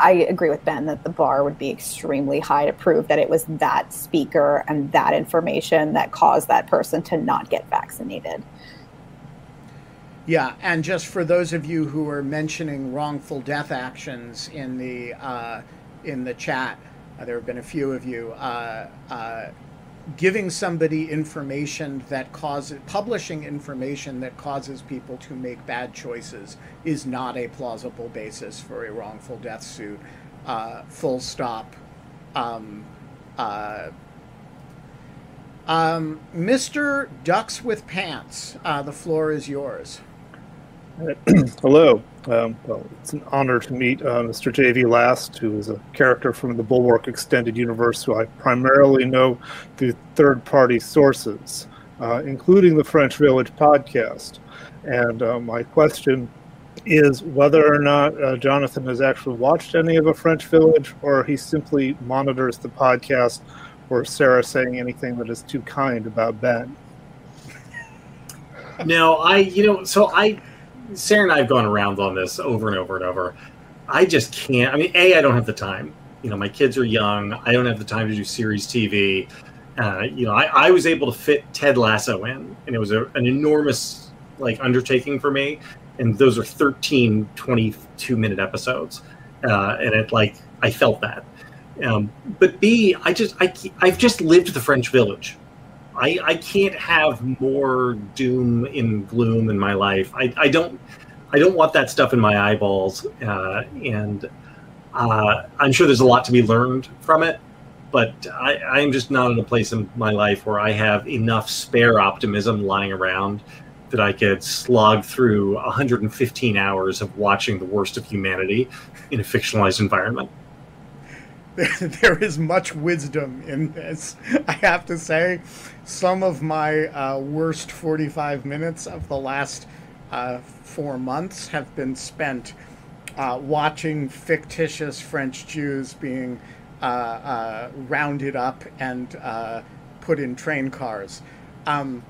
I agree with Ben that the bar would be extremely high to prove that it was that speaker and that information that caused that person to not get vaccinated. Yeah, and just for those of you who are mentioning wrongful death actions in the uh, in the chat, uh, there have been a few of you. Uh, uh giving somebody information that causes publishing information that causes people to make bad choices is not a plausible basis for a wrongful death suit. Uh, full stop. Um, uh, Um, Mr. Ducks with Pants, the floor is yours. [clears throat] Hello. Um, well, it's an honor to meet uh, Mr. J.V. Last, who is a character from the Bulwark Extended Universe, who I primarily know through third party sources, uh, including the French Village podcast. And uh, my question is whether or not uh, Jonathan has actually watched any of A French Village, or he simply monitors the podcast, or Sarah saying anything that is too kind about Ben. No, I, you know, so I, Sarah and I have gone around on this over and over and over. I just can't. I mean, A, I don't have the time. You know, my kids are young. I don't have the time to do series TV. Uh, you know, I, I was able to fit Ted Lasso in, and it was a, an enormous like undertaking for me. And those are 13, 22 minute episodes, uh, and it like I felt that. Um, but B, I just I I've just lived the French Village. I, I can't have more doom and gloom in my life. I, I don't I don't want that stuff in my eyeballs. Uh, and uh, I'm sure there's a lot to be learned from it, but I, I'm just not in a place in my life where I have enough spare optimism lying around that I could slog through 115 hours of watching the worst of humanity in a fictionalized environment. [laughs] there is much wisdom in this. I have to say, some of my uh, worst 45 minutes of the last uh, four months have been spent uh, watching fictitious French Jews being uh, uh, rounded up and uh, put in train cars. Um,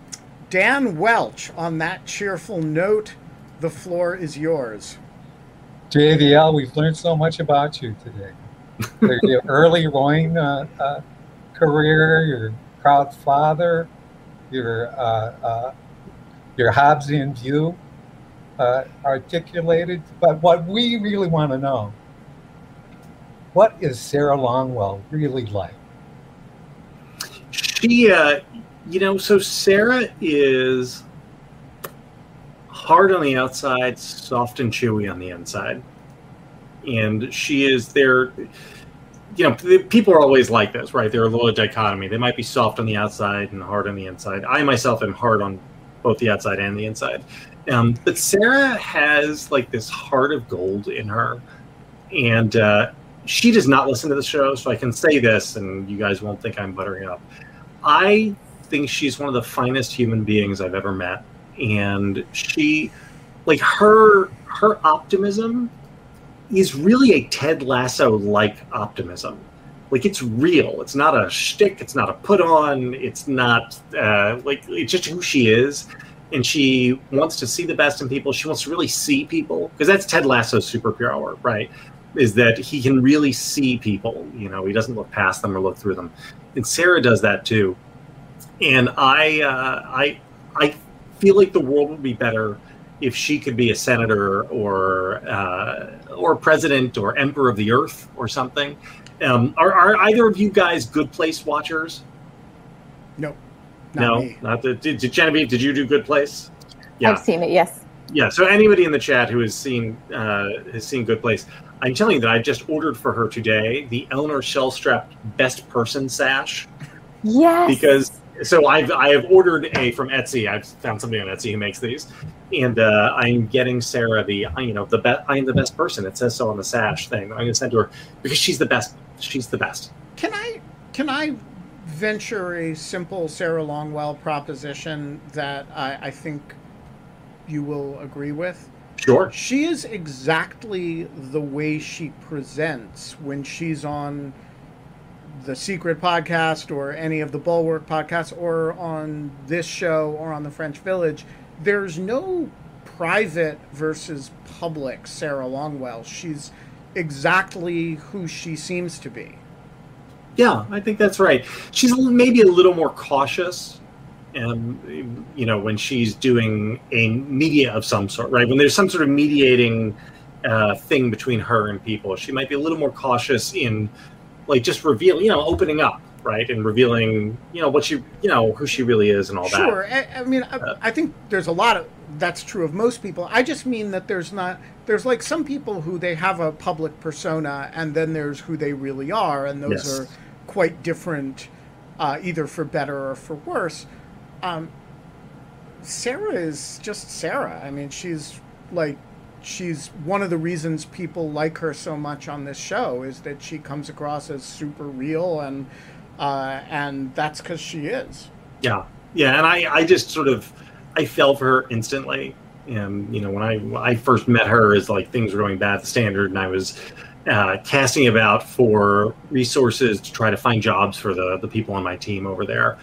Dan Welch, on that cheerful note, the floor is yours. JVL, we've learned so much about you today [laughs] your early rowing uh, uh, career, your proud father, your uh, uh your Hobbesian view uh, articulated. But what we really want to know, what is Sarah Longwell really like? She, uh, you know, so Sarah is hard on the outside, soft and chewy on the inside and she is there you know people are always like this right? They're a little dichotomy. They might be soft on the outside and hard on the inside. I myself am hard on both the outside and the inside. Um, but sarah has like this heart of gold in her. And uh, she does not listen to the show so i can say this and you guys won't think i'm buttering up. I think she's one of the finest human beings i've ever met. And she like her her optimism is really a Ted Lasso like optimism. Like it's real. It's not a shtick. It's not a put on. It's not uh, like it's just who she is, and she wants to see the best in people. She wants to really see people because that's Ted Lasso's superpower, right? Is that he can really see people. You know, he doesn't look past them or look through them, and Sarah does that too. And I, uh, I, I feel like the world would be better if she could be a senator or uh, or president or emperor of the earth or something. Um, are, are either of you guys good place watchers? No, not no, me. not the. Did, did, Genevieve? Did you do Good Place? Yeah. I've seen it. Yes. Yeah. So anybody in the chat who has seen uh, has seen Good Place, I'm telling you that I just ordered for her today the Eleanor Shellstrop Best Person sash. Yes. Because so I've I have ordered a from Etsy. I've found somebody on Etsy who makes these, and uh, I'm getting Sarah the you know the best. I am the best person. It says so on the sash thing. I'm going to send to her because she's the best. She's the best. Can I can I venture a simple Sarah Longwell proposition that I, I think you will agree with? Sure. She is exactly the way she presents when she's on the Secret podcast or any of the Bulwark podcasts or on this show or on the French Village, there's no private versus public Sarah Longwell. She's exactly who she seems to be. Yeah, I think that's right. She's maybe a little more cautious, um, you know, when she's doing a media of some sort, right? When there's some sort of mediating uh, thing between her and people, she might be a little more cautious in like just reveal, you know, opening up, right, and revealing, you know, what she, you know, who she really is and all sure. that. Sure. I, I, mean, uh, I, I think there's a lot of that's true of most people. I just mean that there's not there's like some people who they have a public persona and then there's who they really are, and those yes. are quite different uh, either for better or for worse. Um, Sarah is just Sarah. I mean, she's like she's one of the reasons people like her so much on this show is that she comes across as super real and uh, and that's because she is. Yeah, yeah, and I I just sort of I fell for her instantly. And you know, when I I first met her, as like things were going bad at the standard, and I was uh, casting about for resources to try to find jobs for the the people on my team over there,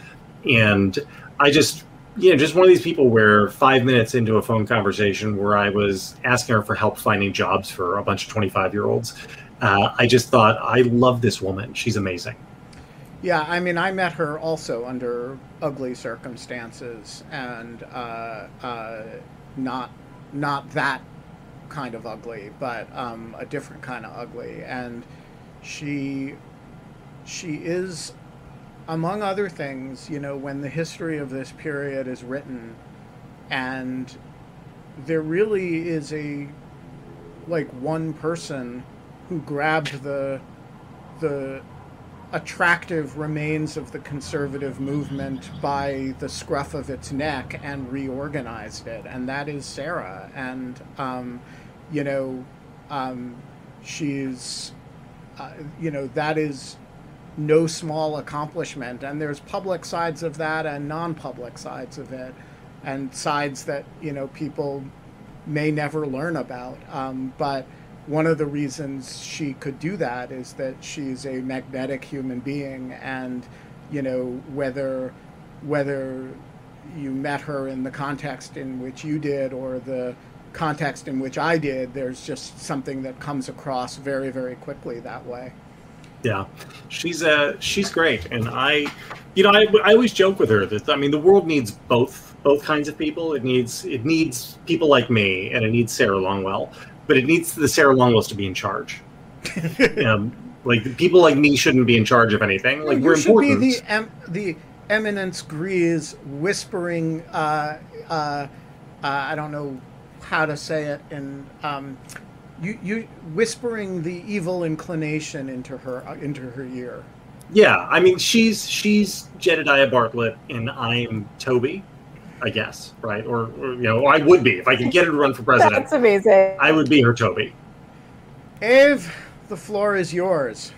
and I just you know, just one of these people where five minutes into a phone conversation where I was asking her for help finding jobs for a bunch of 25 year olds, uh, I just thought, I love this woman. She's amazing. Yeah, I mean, I met her also under ugly circumstances and uh, uh, not not that kind of ugly, but um, a different kind of ugly. And she she is among other things, you know, when the history of this period is written, and there really is a like one person who grabbed the the attractive remains of the conservative movement by the scruff of its neck and reorganized it, and that is Sarah. And um, you know, um, she's uh, you know that is no small accomplishment. And there's public sides of that and non-public sides of it, and sides that you know people may never learn about. Um, but one of the reasons she could do that is that she's a magnetic human being, and you know whether whether you met her in the context in which you did or the context in which I did, there's just something that comes across very, very quickly that way. Yeah, she's uh she's great, and I, you know, I, I always joke with her that I mean the world needs both both kinds of people. It needs it needs people like me, and it needs Sarah Longwell, but it needs the Sarah Longwells to be in charge. [laughs] um, like people like me shouldn't be in charge of anything. Like you we're should important. be the em- the eminence grise whispering. Uh, uh, uh, I don't know how to say it in. Um, you you whispering the evil inclination into her uh, into her ear. Yeah, I mean she's she's Jedediah Bartlett and I'm Toby, I guess, right? Or, or you know, I would be if I could get her to run for president. That's amazing. I would be her Toby. Eve, the floor is yours.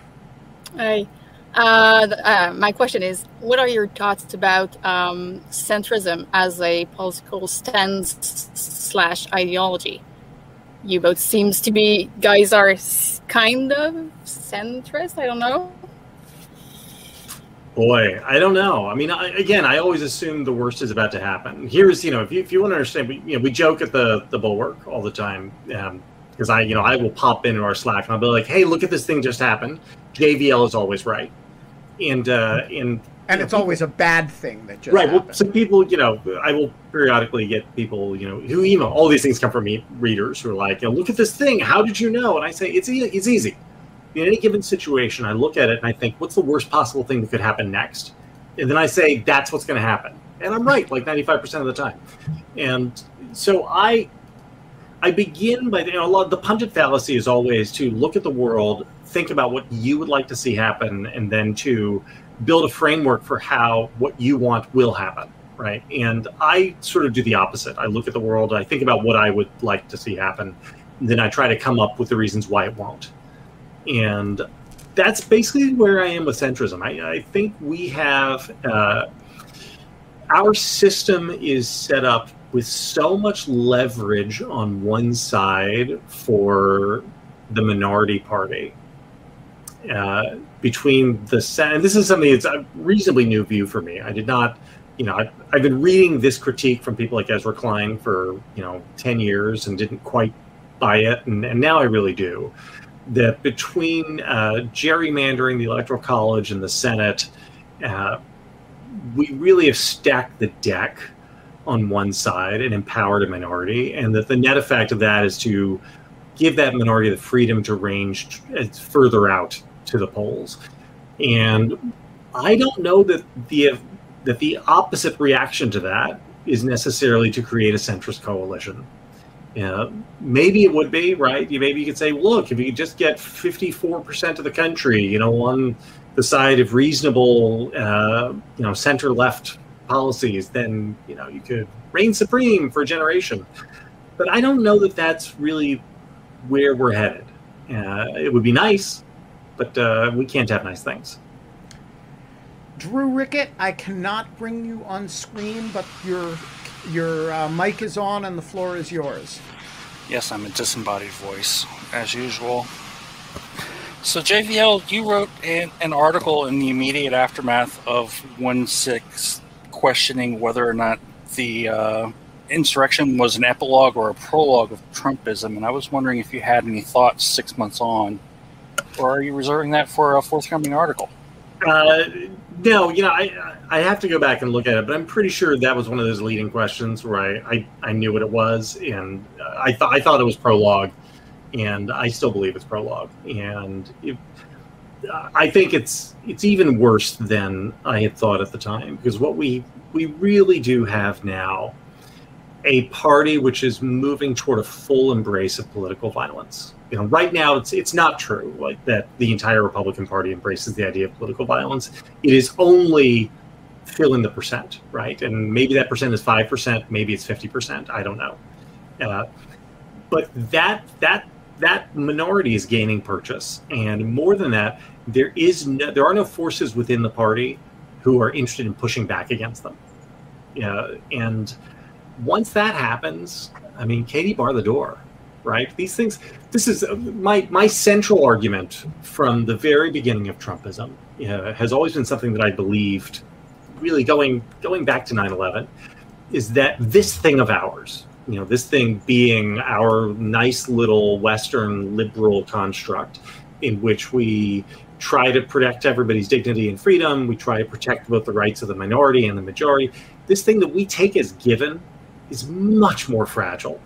Hi. Uh, uh, my question is, what are your thoughts about um, centrism as a political stance slash ideology? You both seems to be guys are kind of centrist. I don't know. Boy, I don't know. I mean, I, again, I always assume the worst is about to happen. Here's, you know, if you, if you want to understand, we, you know, we joke at the the bulwark all the time because I, you know, I will pop into our Slack and I'll be like, "Hey, look at this thing just happened." JVL is always right, and uh, and And it's know, always a bad thing that just right. Well, happened. some people, you know, I will periodically get people, you know, who email. All these things come from me, readers who are like, you know, look at this thing. How did you know? And I say, it's e- it's easy. In any given situation, I look at it and I think, what's the worst possible thing that could happen next? And then I say, that's what's going to happen. And I'm right, like 95% of the time. And so I, I begin by you know a lot. The pundit fallacy is always to look at the world, think about what you would like to see happen, and then to build a framework for how what you want will happen. Right. And I sort of do the opposite. I look at the world, I think about what I would like to see happen, then I try to come up with the reasons why it won't. And that's basically where I am with centrism. I, I think we have uh, our system is set up with so much leverage on one side for the minority party uh, between the Senate. And this is something that's a reasonably new view for me. I did not, you know, I, I've been reading this critique from people like Ezra Klein for, you know, 10 years and didn't quite buy it. And, and now I really do. That between uh, gerrymandering the Electoral College and the Senate, uh, we really have stacked the deck on one side and empowered a minority, and that the net effect of that is to give that minority the freedom to range further out to the polls. And I don't know that the that the opposite reaction to that is necessarily to create a centrist coalition. Yeah, maybe it would be right. You maybe you could say, look, if you just get fifty-four percent of the country, you know, on the side of reasonable, uh, you know, center left policies, then you know you could reign supreme for a generation. But I don't know that that's really where we're headed. Uh, it would be nice, but uh, we can't have nice things. Drew Rickett, I cannot bring you on screen, but your your uh, mic is on and the floor is yours. Yes, I'm a disembodied voice, as usual. So, JVL, you wrote an, an article in the immediate aftermath of 1 6 questioning whether or not the uh, insurrection was an epilogue or a prologue of Trumpism, and I was wondering if you had any thoughts six months on, or are you reserving that for a forthcoming article? Uh, no, you know, I I have to go back and look at it, but I'm pretty sure that was one of those leading questions where I I, I knew what it was, and uh, I thought I thought it was prologue, and I still believe it's prologue, and it, I think it's it's even worse than I had thought at the time because what we we really do have now a party which is moving toward a full embrace of political violence. You know, right now it's it's not true like that the entire Republican Party embraces the idea of political violence. It is only fill in the percent, right? And maybe that percent is five percent, maybe it's fifty percent. I don't know. Uh, but that that that minority is gaining purchase, and more than that, there is no, there are no forces within the party who are interested in pushing back against them. Yeah, and once that happens, I mean, Katie bar the door, right? These things. This is uh, my my central argument from the very beginning of Trumpism. Uh, has always been something that I believed, really going going back to 9/11, is that this thing of ours, you know, this thing being our nice little Western liberal construct, in which we try to protect everybody's dignity and freedom. We try to protect both the rights of the minority and the majority. This thing that we take as given is much more fragile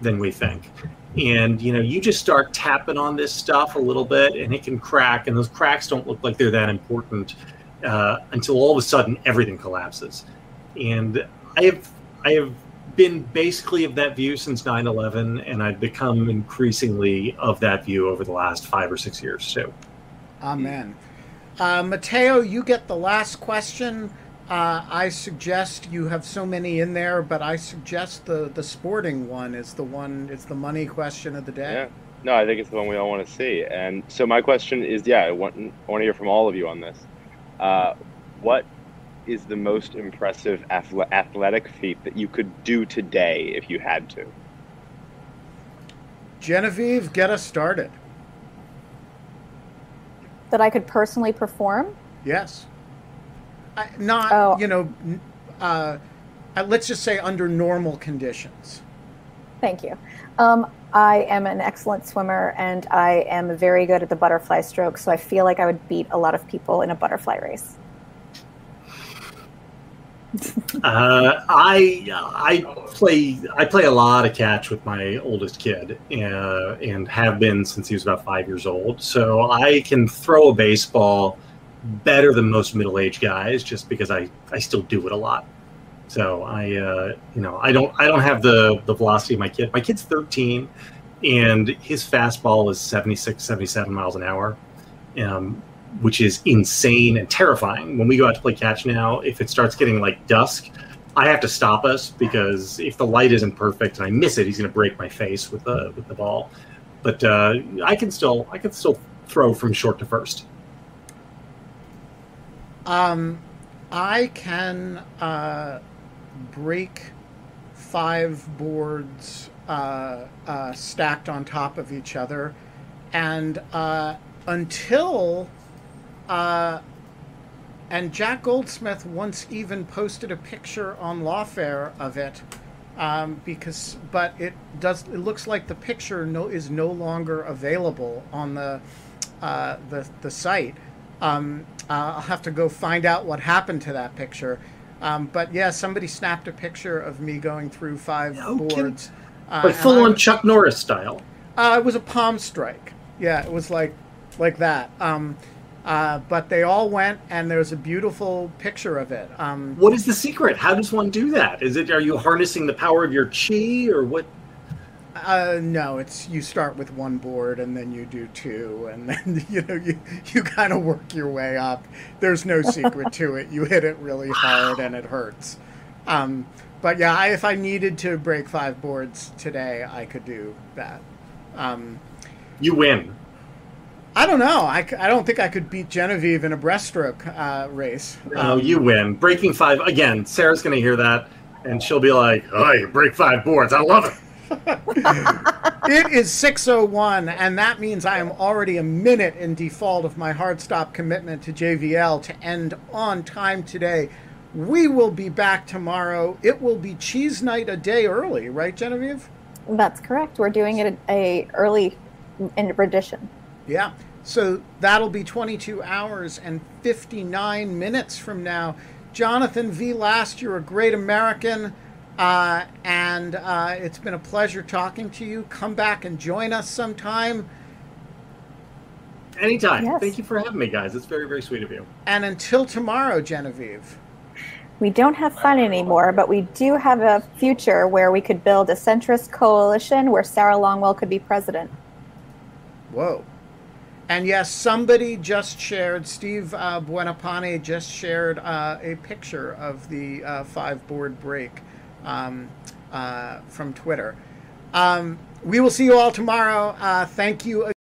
than we think. And you know, you just start tapping on this stuff a little bit, and it can crack. And those cracks don't look like they're that important uh, until all of a sudden everything collapses. And I have I have been basically of that view since 9/11, and I've become increasingly of that view over the last five or six years too. Amen. Uh, Mateo, you get the last question. Uh, I suggest you have so many in there, but I suggest the the sporting one is the one. It's the money question of the day. Yeah. No, I think it's the one we all want to see. And so my question is, yeah, I want, I want to hear from all of you on this. Uh, what is the most impressive athletic feat that you could do today if you had to? Genevieve, get us started. That I could personally perform? Yes. I, not, Oh. you know, uh, uh, let's just say under normal conditions. Thank you. Um, I am an excellent swimmer and I am very good at the butterfly stroke, so I feel like I would beat a lot of people in a butterfly race. [laughs] Uh, I I play I play a lot of catch with my oldest kid, uh, and have been since he was about five years old. So I can throw a baseball better than most middle aged guys, just because I I still do it a lot. So I uh, you know I don't I don't have the the velocity of my kid. My kid's 13, and his fastball is 76 77 miles an hour. Um, which is insane and terrifying. When we go out to play catch now, if it starts getting like dusk, I have to stop us because if the light isn't perfect and I miss it, he's going to break my face with the with the ball. But uh, I can still I can still throw from short to first. Um, I can uh, break five boards uh, uh, stacked on top of each other, and uh, until uh, and Jack Goldsmith once even posted a picture on Lawfare of it. Um, because, but it does. It looks like the picture no is no longer available on the uh, the the site. Um, I'll have to go find out what happened to that picture. Um, but yeah, somebody snapped a picture of me going through five No boards. Uh, But full on was- Chuck Norris style. uh, it was a palm strike. Yeah, it was like like that. Um, uh, but they all went, and there's a beautiful picture of it. Um, What is the secret? How does one do that? Is it are you harnessing the power of your chi or what? Uh, no, it's you start with one board and then you do two, and then [laughs] you know you you kind of work your way up. There's no secret to it. You hit it really hard and it hurts. Um, but yeah, I, if I needed to break five boards today, I could do that. Um, You win. I don't know. I, I don't think I could beat Genevieve in a breaststroke uh, race. No, you win. Breaking five again. Sarah's gonna hear that, and she'll be like, "Oh, you break five boards. I love it." [laughs] it is 601 and that means i am already a minute in default of my hard stop commitment to jvl to end on time today. We will be back tomorrow. It will be cheese night a day early right genevieve? That's correct. We're doing it a early in rendition. yeah. So that'll be 22 hours and 59 minutes from now. Jonathan v. Last you're a great american uh, and uh, it's been a pleasure talking to you come back and join us sometime Anytime. Yes. Thank you for having me, guys. It's very, very sweet of you. And until tomorrow, Genevieve. We don't have fun anymore, but we do have a future where we could build a centrist coalition where Sarah Longwell could be president. Whoa. And yes, somebody just shared, Steve uh, Buenapane just shared uh, a picture of the uh, five board break um, uh, from Twitter. Um, we will see you all tomorrow. Uh, thank you.